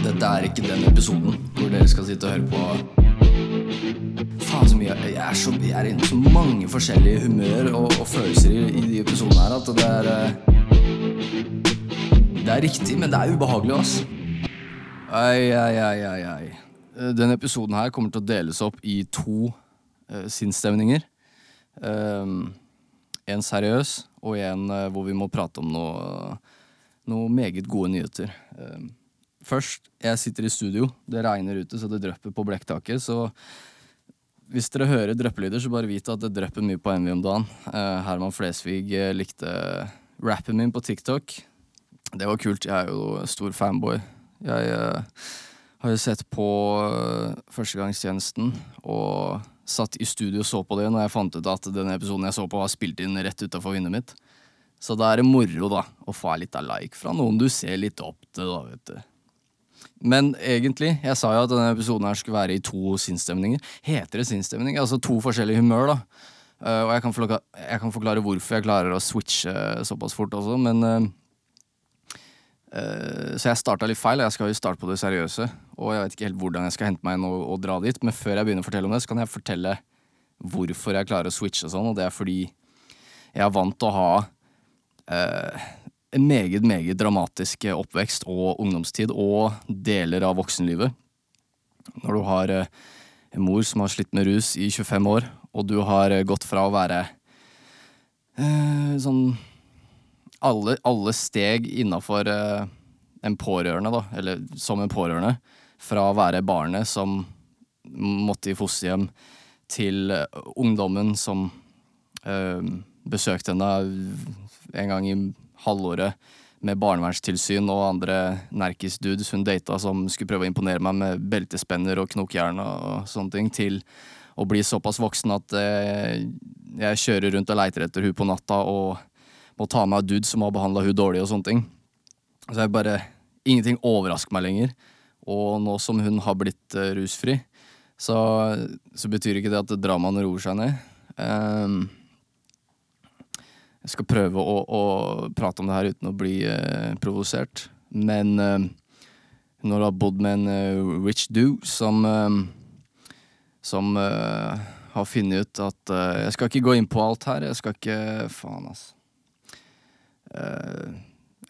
Dette er ikke den episoden hvor dere skal sitte og høre på Faen så mye Jeg er, så, jeg er inne i så mange forskjellige humør og, og følelser i, i de episodene her at det er eh, Det er riktig, men det er ubehagelig, ass. Ai, ai, ai, ai, ai. Eh, Denne episoden her kommer til å deles opp i to uh, sinnsstemninger. Um, en seriøs og en uh, hvor vi må prate om noe, noe meget gode nyheter. Um, først, jeg sitter i studio. Det regner ute, så det drypper på blekktaket. Så hvis dere hører dryppelyder, så bare vit at det drypper mye på Envy om dagen. Uh, Herman Flesvig eh, likte rappen min på TikTok. Det var kult. Jeg er jo stor fanboy. Jeg uh, har jo sett på Førstegangstjenesten og satt i studio og så på det når jeg fant ut at denne episoden jeg så på, var spilt inn rett utafor vinduet mitt. Så da er det moro, da, å få litt av like fra noen du ser litt opp til, da, vet du. Men egentlig, jeg sa jo at denne episoden her skulle være i to sinnsstemninger. Heter det sinnsstemning? Altså to forskjellige humør, da. Uh, og jeg kan, forklare, jeg kan forklare hvorfor jeg klarer å switche såpass fort også, men uh, uh, Så jeg starta litt feil, og jeg skal jo starte på det seriøse. Og jeg vet ikke helt hvordan jeg skal hente meg inn og, og dra dit, men før jeg begynner å fortelle om det, så kan jeg fortelle hvorfor jeg klarer å switche sånn, og det er fordi jeg er vant til å ha eh, en meget, meget dramatisk oppvekst og ungdomstid og deler av voksenlivet. Når du har eh, en mor som har slitt med rus i 25 år, og du har eh, gått fra å være eh, sånn alle, alle steg innafor eh, en pårørende, da, eller som en pårørende, fra å være barnet som måtte i fosterhjem, til eh, ungdommen som eh, besøkte henne en gang i halvåret med barnevernstilsyn og andre nerkis-dudes hun data som skulle prøve å imponere meg med beltespenner og knokjern og sånne ting, til å bli såpass voksen at eh, jeg kjører rundt og leiter etter hun på natta og må ta med dude som har behandla hun dårlig og sånne ting. Så jeg bare Ingenting overrasker meg lenger. Og nå som hun har blitt eh, rusfri, så, så betyr ikke det at dramaene roer seg ned. Ehm, jeg skal prøve å, å prate om det her uten å bli eh, provosert. Men eh, når du har bodd med en eh, rich dude som eh, Som eh, har funnet ut at eh, Jeg skal ikke gå inn på alt her. Jeg skal ikke Faen, altså.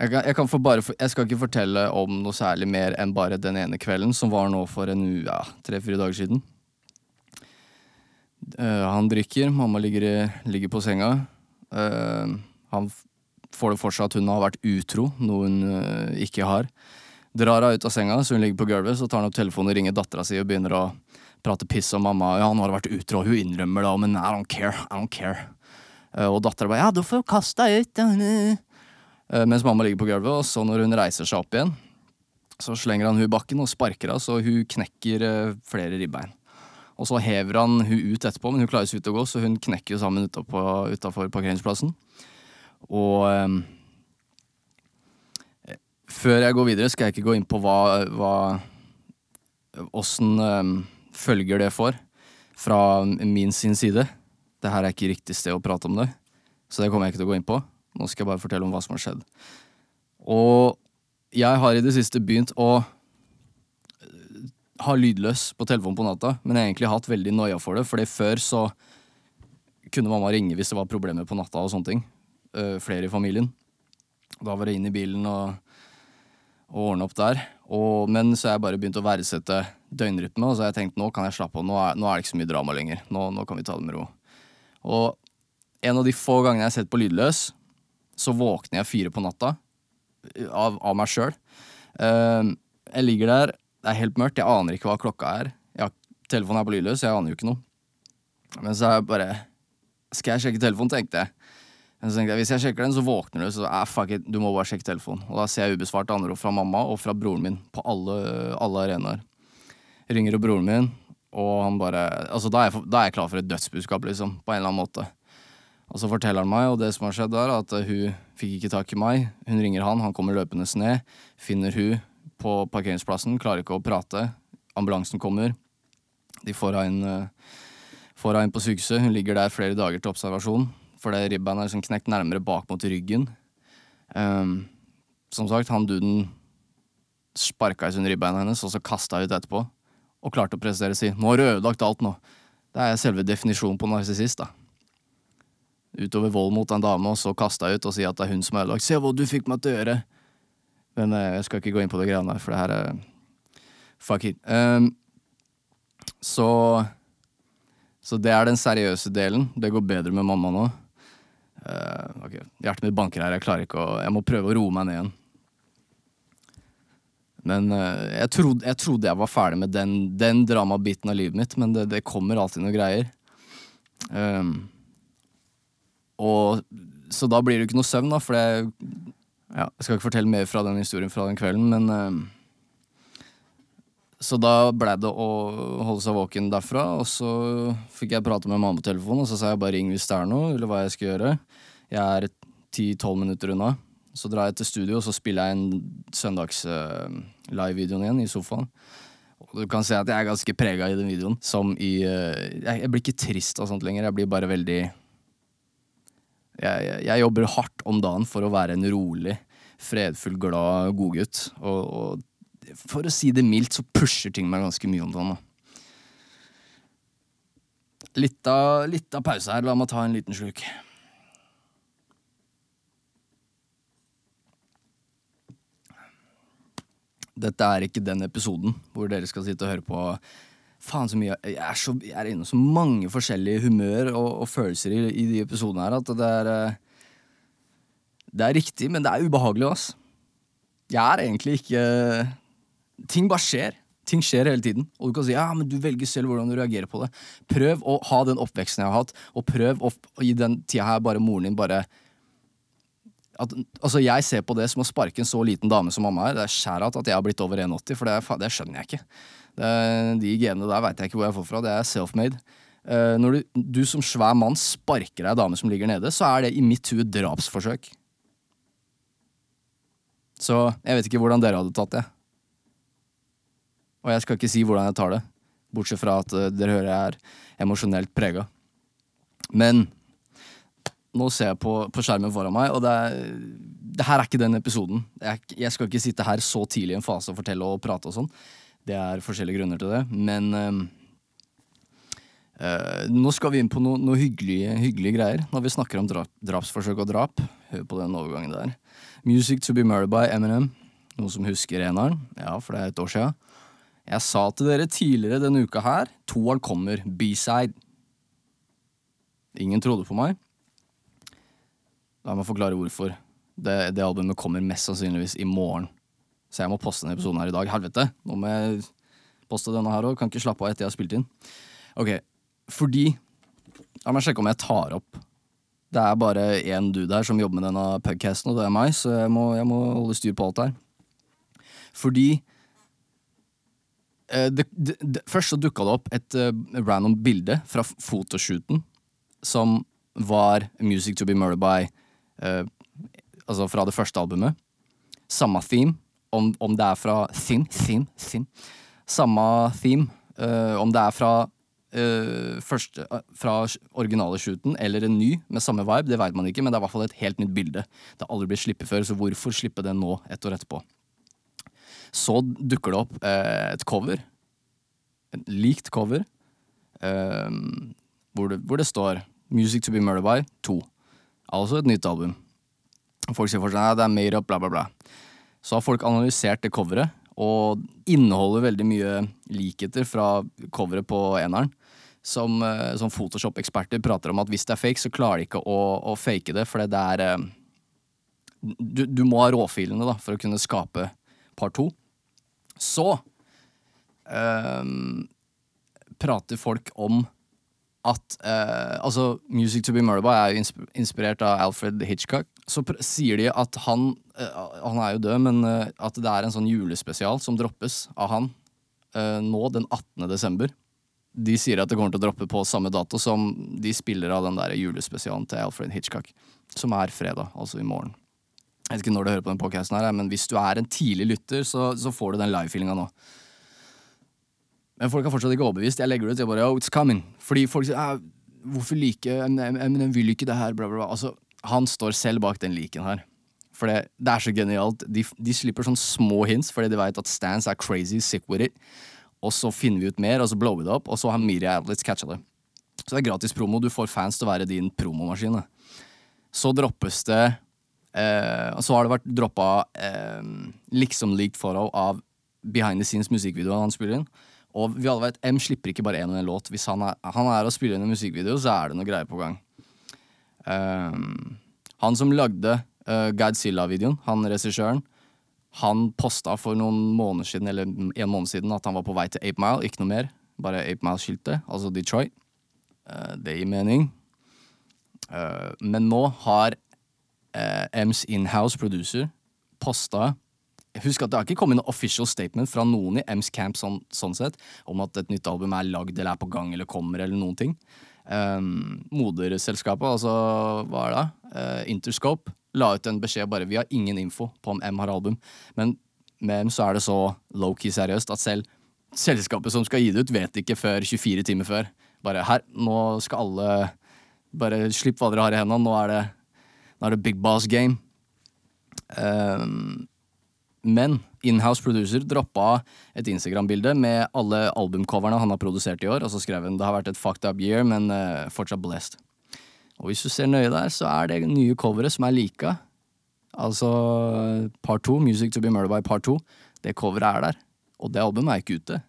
jeg, jeg, kan bare, jeg skal ikke fortelle om noe særlig mer enn bare den ene kvelden, som var nå for en ja, tre-fire dager siden. Han drikker, mamma ligger, ligger på senga. Eh, han får det for seg at hun har vært utro, noe hun eh, ikke har. Drar henne ut av senga, så hun ligger på gulvet, så tar han opp telefonen og ringer dattera si og begynner å prate piss om mamma. Ja, han har vært utro, hun innrømmer det, men I don't care, I don't care. Eh, og dattera bare ja, du får kaste deg ut. da, ne». Eh, mens mamma ligger på gulvet, og så når hun reiser seg opp igjen, så slenger han hun i bakken og sparker henne, så hun knekker flere ribbein. Og så hever han hun ut etterpå, men hun klarer seg ut å gå, så hun knekker jo sammen utafor parkeringsplassen. Og ehm, eh, før jeg går videre, skal jeg ikke gå inn på hva, hva Åssen eh, følger det får fra min sin side. Det her er ikke riktig sted å prate om det, så det kommer jeg ikke til å gå inn på. Nå skal jeg bare fortelle om hva som har skjedd. Og jeg har i det siste begynt å ha lydløs på telefonen på natta, men jeg har egentlig hatt veldig noia for det, fordi før så kunne mamma ringe hvis det var problemer på natta og sånne ting. Uh, flere i familien. Da var det inn i bilen og, og ordne opp der. Og, men så har jeg bare begynt å verdsette døgnrytme, og så har jeg tenkt nå kan jeg slappe av. Nå er, nå er det ikke så mye drama lenger. Nå, nå kan vi ta det med ro. Og en av de få gangene jeg har sett på lydløs, så våkner jeg fire på natta av, av meg sjøl. jeg ligger der, det er helt mørkt, jeg aner ikke hva klokka er. Har, telefonen er på lydløs, jeg aner jo ikke noe. Men så er jeg bare Skal jeg sjekke telefonen, tenkte jeg. Men så tenkte jeg, Hvis jeg sjekker den, så våkner du, så ah, fuck it, du må bare sjekke telefonen. Og da ser jeg ubesvarte anrop fra mamma og fra broren min på alle, alle arenaer. Ringer jo broren min, og han bare Altså, da er jeg, da er jeg klar for et dødsbudskap, liksom. På en eller annen måte. Og så forteller han meg, og det som har skjedd er at hun fikk ikke tak i meg. Hun ringer han, han kommer løpende ned, finner hun på parkeringsplassen, klarer ikke å prate. Ambulansen kommer. De får henne inn, eh, får inn på sykehuset. Hun ligger der flere dager til observasjon, fordi ribbeina er liksom knekt nærmere bak mot ryggen. Um, som sagt, han duden sparka i under ribbeina hennes, og så kasta ut etterpå. Og klarte å prestere si 'nå har du ødelagt alt nå'. Det er selve definisjonen på narsissist, da. Utover vold mot en dame, og så kasta ut og si at det er hun som har ødelagt. 'Se hva du fikk meg til å gjøre'. Men eh, jeg skal ikke gå inn på det greiene der, for det her er Fuck it. Um, så Så det er den seriøse delen. Det går bedre med mamma nå. Uh, okay. Hjertet mitt banker her. Jeg klarer ikke å Jeg må prøve å roe meg ned igjen. Men uh, jeg, trodde, jeg, trodde, jeg var ferdig med den, den dramabiten av livet mitt, men det, det kommer alltid noen greier. Um, og Så da blir det jo ikke noe søvn, da, for det ja, Jeg skal ikke fortelle mer fra den historien fra den kvelden, men uh, så da ble det å holde seg våken derfra, og så fikk jeg prate med mamma på telefonen, og så sa jeg bare ring hvis det er noe, eller hva jeg skal gjøre. Jeg er ti-tolv minutter unna. Så drar jeg til studio, og så spiller jeg en søndags-live-videoen uh, igjen i sofaen. Og du kan se at jeg er ganske prega i den videoen. Som i uh, jeg, jeg, blir ikke trist og sånt lenger, jeg blir bare veldig jeg, jeg, jobber hardt om dagen for å være en rolig, fredfull, glad godgutt. Og, og for å si det mildt, så pusher ting meg ganske mye om dagen. Litt av, litt av pause her. La meg ta en liten sluk. Dette er ikke den episoden hvor dere skal sitte og høre på Faen så mye Jeg er, så, jeg er inne så mange forskjellige humør og, og følelser i, i, de episodene her at det er eh, Det er riktig, men det er ubehagelig, ass. Jeg er egentlig ikke ting bare skjer. Ting skjer hele tiden. Og du kan si ja, men du velger selv hvordan du reagerer på det. Prøv å ha den oppveksten jeg har hatt, og prøv å, i den tida her bare moren din bare at, altså Jeg ser på det som å sparke en så liten dame som mamma er. Det er skjærat at jeg har blitt over 1,80, for det, det, skjønner jeg ikke. Det, de genene der veit jeg ikke hvor jeg får fra. Det er self-made. Uh, når du, du, som svær mann sparker ei dame som ligger nede, så er det i mitt hue drapsforsøk. Så jeg vet ikke hvordan dere hadde tatt det. Og jeg skal ikke si hvordan jeg tar det, bortsett fra at uh, dere hører jeg er emosjonelt prega. Men nå ser jeg på, på, skjermen foran meg, og det, er, det, her er ikke den episoden. Jeg, jeg, skal ikke sitte her så tidlig i en fase og fortelle og prate og sånn. Det er forskjellige grunner til det. Men uh, nå skal vi inn på noe, noe hyggelige, hyggelige, greier når vi snakker om drap, drapsforsøk og drap. Hør på den overgangen der. Music to be murdered by Eminem. Noen som husker eneren? Ja, for det er et år sia. Jeg sa til dere tidligere denne uka her, toeren kommer, B-side. Ingen trodde på meg. La meg forklare hvorfor. Det, det, albumet kommer mest sannsynligvis i morgen. Så jeg må poste denne episoden her i dag. Helvete! Nå må jeg poste denne her òg. Kan ikke slappe av etter jeg har spilt inn. Ok, fordi La meg sjekke om jeg tar opp. Det er bare én dude her som jobber med denne podcasten, og det er meg, så jeg må, jeg må holde styr på alt her. Fordi Eh, det, det, det, først så dukka det opp et uh, random bilde fra fotoshooten som var Music To Be Murdered By, uh, altså fra det første albumet. Samme theme, om, om det er fra Theme, theme, theme. Samme theme, uh, om det er fra første, fra originale shooten eller en ny med samme vibe, det veit man ikke, men det er i hvert fall et helt nytt bilde. Det har aldri blitt sluppet før, så hvorfor slippe det nå, ett år etterpå? Så dukker det opp eh, et cover. Et likt cover. Eh, hvor, det, hvor, det, står 'Music to be murdered by 2'. Altså et nytt album. Folk sier fortsatt at det er made up, bla, bla, bla. Så har folk analysert det coveret, og inneholder veldig mye likheter fra coveret på eneren. Som, eh, som Photoshop-eksperter prater om at hvis det er fake, så klarer de ikke å, å fake det, for det er eh, du, du, må ha råfilene da, for å kunne skape part to. Så um, prater folk om at uh, Altså, Music to be Murderby er jo inspirert av Alfred Hitchcock. Så sier de at han Han er jo død, men uh, at det er en sånn julespesial som droppes av han nå den 18. desember. De sier at det kommer til å droppe på samme dato som de spiller av den der julespesialen til Alfred Hitchcock, som er fredag, altså i morgen. Jeg vet ikke når du hører på den podcasten her, men hvis du er en tidlig lytter, så, så får du den live-feelinga nå. Men folk er fortsatt ikke overbevist. Jeg legger det ut, jeg bare oh, it's coming. Fordi folk sier ah, hvorfor like Eminem vil ikke det her, bla, bla, bla. Altså, han står selv bak den liken her. For det, det er så genialt. De, de slipper sånne små hints fordi de vet at Stans er crazy sick with it. Og så finner vi ut mer, og så blower vi det opp, og så har media outlets catcha det. Så det er gratis promo. Du får fans til å være din promomaskin. Så droppes det eh, Så har det vært droppa eh, liksom leaked photo av behind the scenes musikkvideoen han spiller inn. Og vi alle vet, M slipper ikke bare én og én låt. Hvis han er, han er og spiller inn en musikkvideo, så er det noe greier på gang. Um, han som lagde uh, Godzilla-videoen, han regissøren, han posta for noen måneder siden eller en måned siden at han var på vei til Ape Mile. Ikke noe mer. Bare Ape Mile-skiltet, altså Detroit. Uh, det gir mening. Uh, men nå har uh, M's inhouse producer posta Husk at det har ikke kommet noe official statement fra noen i M's camp sånn, sånn sett, om at et nytt album er lagd eller er på gang eller kommer eller noen ting. Um, moderselskapet, altså hva er det? Uh, Interscope, la ut en beskjed bare Vi har ingen info på om M har album. Men med M så er det så low-key seriøst at selv selskapet som skal gi det ut, vet ikke før 24 timer før. Bare her, nå skal alle bare slipp hva dere har i hendene. Nå er det, nå er det big boss game. Um, men inhouse producer droppa et Instagram-bilde med alle albumcoverne han har produsert i år, og så skrev han det har vært et fucked up year, men uh, fortsatt blessed. Og hvis du ser nøye der, så er det nye coveret som er lika. Altså part 2, Music to be murdered by part 2. Det coveret er der. Og det albumet er ikke ute.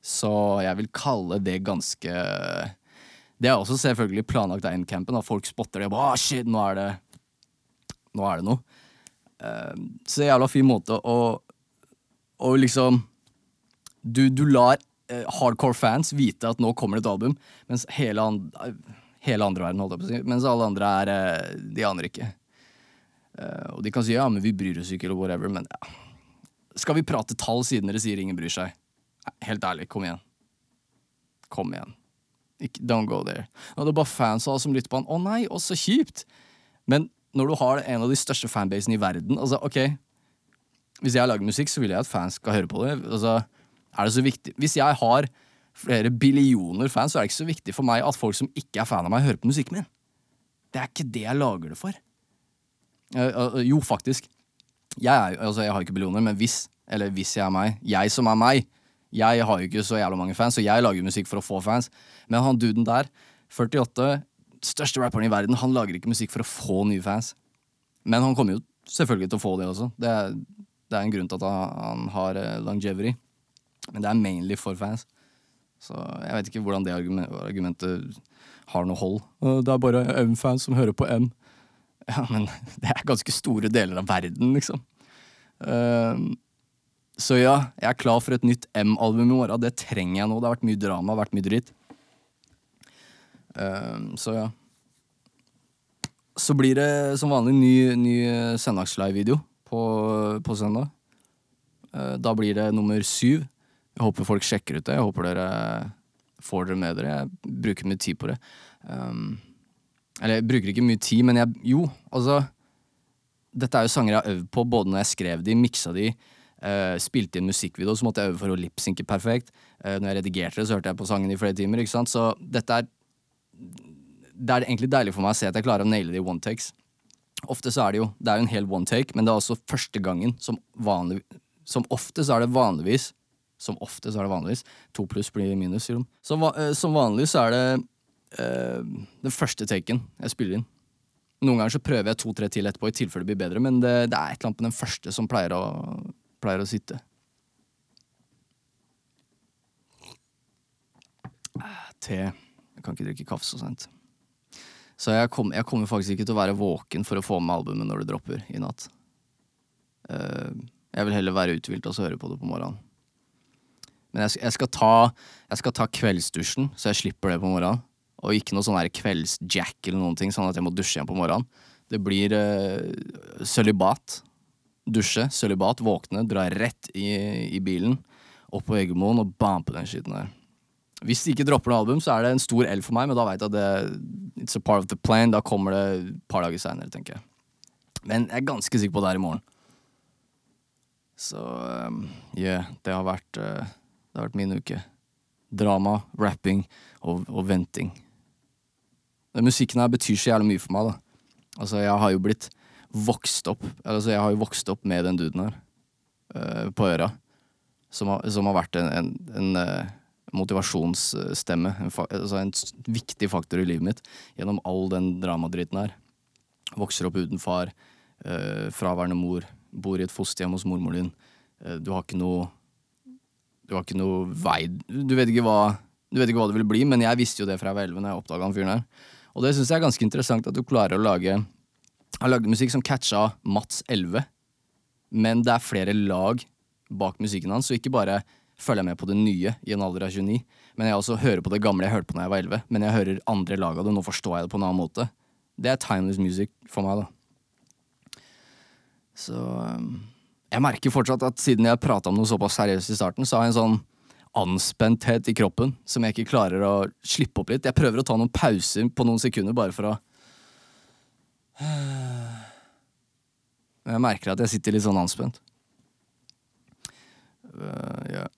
Så jeg vil kalle det ganske Det er også selvfølgelig planlagt av Endcampen. Folk spotter det og bare shit, nå er det Nå er det noe. Uh, så det er en jævla fin måte å, Og liksom Du, du lar uh, hardcore fans vite at nå kommer det et album, mens hele, and, hele andre verden, holdt jeg på å si, mens alle andre er uh, De aner ikke. og de kan si ja, men vi bryr oss ikke, eller whatever, men ja. Skal vi prate tall siden dere sier ingen bryr seg? Helt ærlig, kom igjen. Kom igjen. Ikke, don't go there. Og det er bare fansa som lytter på han. Å nei, å så kjipt! Men når du har en av de største fanbasene i verden Altså, ok Hvis jeg lager musikk, så vil jeg at fans skal høre på det. Altså, er det så viktig Hvis jeg har flere billioner fans, så er det ikke så viktig for meg at folk som ikke er fan av meg, hører på musikken min. Det er ikke det jeg lager det for. Uh, uh, jo, faktisk. Jeg, er, altså, jeg har ikke billioner, men hvis, eller hvis jeg er meg, jeg som er meg Jeg har jo ikke så jævla mange fans, så jeg lager musikk for å få fans. Men han duden der, 48, største rapperen i verden, han lager ikke musikk for å få nye fans. Men han kommer jo selvfølgelig til å få det også. Det er, det er en grunn til at han har eh, longevity. Men det er mainly for fans. Så jeg vet ikke hvordan det argumentet har noe hold. Det er bare M-fans som hører på M. Ja, men det er ganske store deler av verden, liksom. Uh, så ja, jeg er klar for et nytt M-album i morgen. Det trenger jeg nå. Det har vært mye drama, vært mye dritt. Uh, så ja. Så blir det som vanlig ny, ny søndagslive-video på, på, søndag. Uh, da blir det nummer syv. Jeg håper folk sjekker ut det. Jeg håper dere får dere med dere. Jeg bruker mye tid på det. Um, eller jeg bruker ikke mye tid, men jeg Jo, altså Dette er jo sanger jeg har øvd på både når jeg skrev de, miksa de, uh, spilte inn musikkvideo, så måtte jeg øve for å lipsynke perfekt. Uh, når jeg redigerte det, så hørte jeg på sangen i flere timer. ikke sant? Så dette er det er egentlig deilig for meg å se at jeg klarer å naile det i one takes. Ofte så er det jo Det er jo en hel one take, men det er også første gangen som vanlig Som ofte så er det vanligvis Som ofte så er det vanligvis To pluss blir minus, sier de. Som, som vanlig så er det uh, den første taken jeg spiller inn. Noen ganger så prøver jeg to-tre til etterpå i tilfelle det blir bedre, men det, det er et eller annet med den første som pleier å, pleier å sitte. Ah, te. Jeg kan ikke drikke kaffe så sent. Så jeg, kom, jeg, kommer faktisk ikke til å være våken for å få med albumet når det dropper i natt. Uh, jeg vil heller være uthvilt og så høre på det på morgenen. Men jeg, jeg, skal ta, jeg skal ta kveldsdusjen, så jeg slipper det på morgenen. Og ikke noe sånn kveldsjack eller noen ting, sånn at jeg må dusje igjen på morgenen. Det blir uh, sølibat. Dusje, sølibat, våkne, dra rett i, i bilen, opp på Eggemoen og bam på den skitten der. Hvis de ikke dropper noe album, så er det en stor L for meg, men da veit jeg at det, it's a part of the plan. Da kommer det et par dager seinere, tenker jeg. Men jeg er ganske sikker på det her i morgen. Så um, yeah, det har vært uh, Det har vært min uke. Drama, rapping og, og venting. Den musikken her betyr så jævlig mye for meg, da. Altså, jeg har jo blitt vokst opp Altså, jeg har jo vokst opp med den duden her uh, på øra. Som har, som har vært en, en, en uh, motivasjonsstemme. En, altså en viktig faktor i livet mitt gjennom all den dramadritten her. Vokser opp uten far, eh, fraværende mor, bor i et fosterhjem hos mormoren din. Eh, du har ikke noe Du var ikke noe vei Du vet ikke hva vet ikke hva det ville bli, men jeg visste jo det fra jeg var 11 når jeg oppdaga han fyren her. Og det syns jeg er ganske interessant at du klarer å lage Har lagde musikk som catcha Mats 11, men det er flere lag bak musikken hans, så ikke bare følger jeg med på det nye i en alder av 29, men jeg også hører på det gamle jeg hørte på da jeg var 11, men jeg hører andre lag av det, nå forstår jeg det på en annen måte. Det er timeless music for meg, da. Så um, jeg merker fortsatt at siden jeg prata om noe såpass seriøst i starten, så har jeg en sånn anspenthet i kroppen som jeg ikke klarer å slippe opp litt. Jeg prøver å ta noen pauser på noen sekunder bare for å jeg merker at jeg sitter litt sånn anspent. Uh, yeah.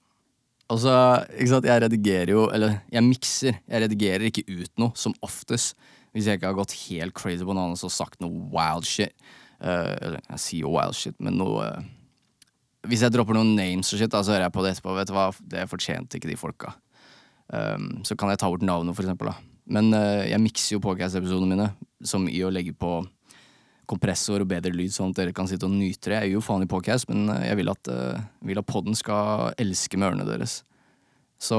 Altså, ikke sant, jeg redigerer jo Eller jeg mikser. Jeg redigerer ikke ut noe, som oftest. Hvis jeg ikke har gått helt crazy på annet og sagt noe wild shit. Uh, eller jeg sier jo wild shit, men noe eh, Hvis jeg dropper noen names og shit, da, så hører jeg på det etterpå. Vet du hva, det fortjente ikke de folka. Um, så kan jeg ta bort navnet, for eksempel. Da. Men uh, jeg mikser jo podcast-episodene mine, som i å legge på kompressor og bedre lyd, sånn at dere kan sitte og nyte det. Jeg gjør jo faen i podcast, men eh, jeg vil at, uh, vil at podden skal elske med ørene deres. Så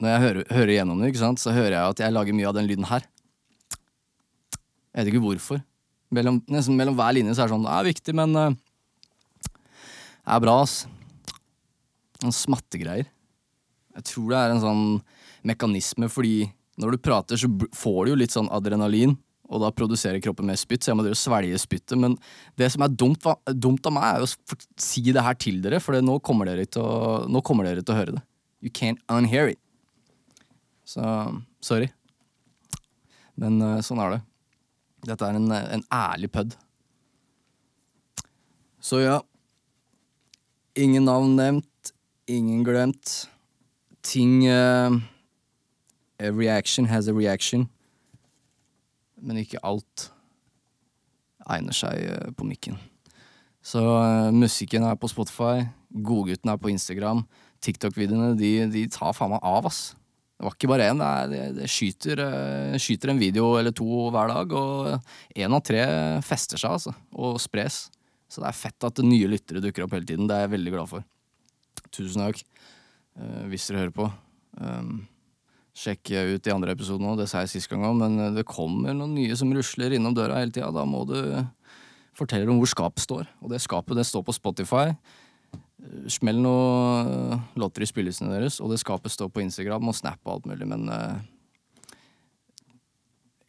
når jeg hører, hører gjennom det, sant, så hører jeg at jeg lager mye av den lyden her. Jeg vet ikke hvorfor. Mellom, nesten mellom hver linje så er det sånn Det er viktig, men Det er bra, ass. Noen smattegreier. Jeg tror det er en sånn mekanisme, fordi når du prater, så får du jo litt sånn adrenalin, og da produserer kroppen mer spytt, så jeg må dere svelge spyttet. Men det som er dumt, dumt av meg, er å si det her til dere, for nå kommer dere til å, nå kommer dere til å høre det. You can't unhear it. Så sorry. Men eh, sånn er det. Dette er en, en ærlig pud. Så ja. Ingen navn nevnt, ingen glemt. Ting uh, Every action has a reaction. Men ikke alt egner seg uh, på mikken. Så uh, musikken er på Spotify, Godgutten er på Instagram. TikTok-videoene de, de tar faen meg av, ass. Det var ikke bare én. Det, det, det skyter, eh, skyter en video eller to hver dag, og én av tre fester seg, altså. Og spres. Så det er fett at nye lyttere dukker opp hele tiden. Det er jeg veldig glad for. Tusen takk, uh, hvis dere hører på. Um, sjekk ut de andre episodene òg, det sa jeg sist gang òg, men eh, det kommer noen nye som rusler innom døra hele tida. Da må du fortelle om hvor skapet står. Og det skapet det står på Spotify. Eh, Smell noe eh, låter i spillelistene deres, og det skapet står på Instagram og Snap og alt mulig, men eh,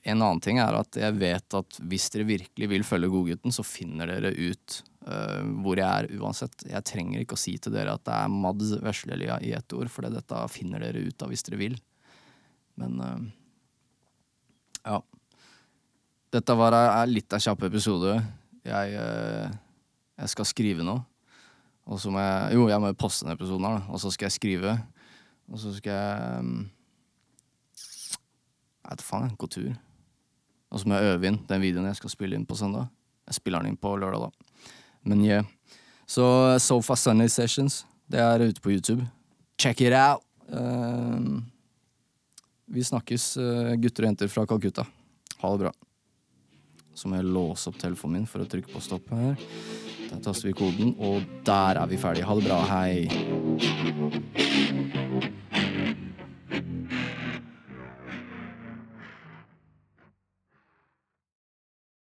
en annen ting er at jeg vet at hvis dere virkelig vil følge Godgutten, så finner dere ut uh, hvor jeg er uansett. Jeg trenger ikke å si til dere at det er Mads Veslelia i ett ord, for dette finner dere ut av hvis dere vil. Men uh, ja. Dette var er litt av kjapp episode. Jeg, uh, jeg skal skrive nå. Og så må jeg Jo, jeg må poste den episoden her. Og så skal jeg skrive. Og så skal jeg um, Jeg vet faen. Gå tur. Og så må jeg øve inn den videoen jeg skal spille inn på søndag. Jeg spiller den inn på lørdag, da. Men yeah. Så Sofa Sunday Sessions, det er ute på YouTube. Check it out! Uh, vi snakkes, uh, gutter og jenter fra Calcutta. Ha det bra. Så må jeg låse opp telefonen min for å trykke på stopp her. Der taster vi koden, og der er vi ferdige. Ha det bra. Hei.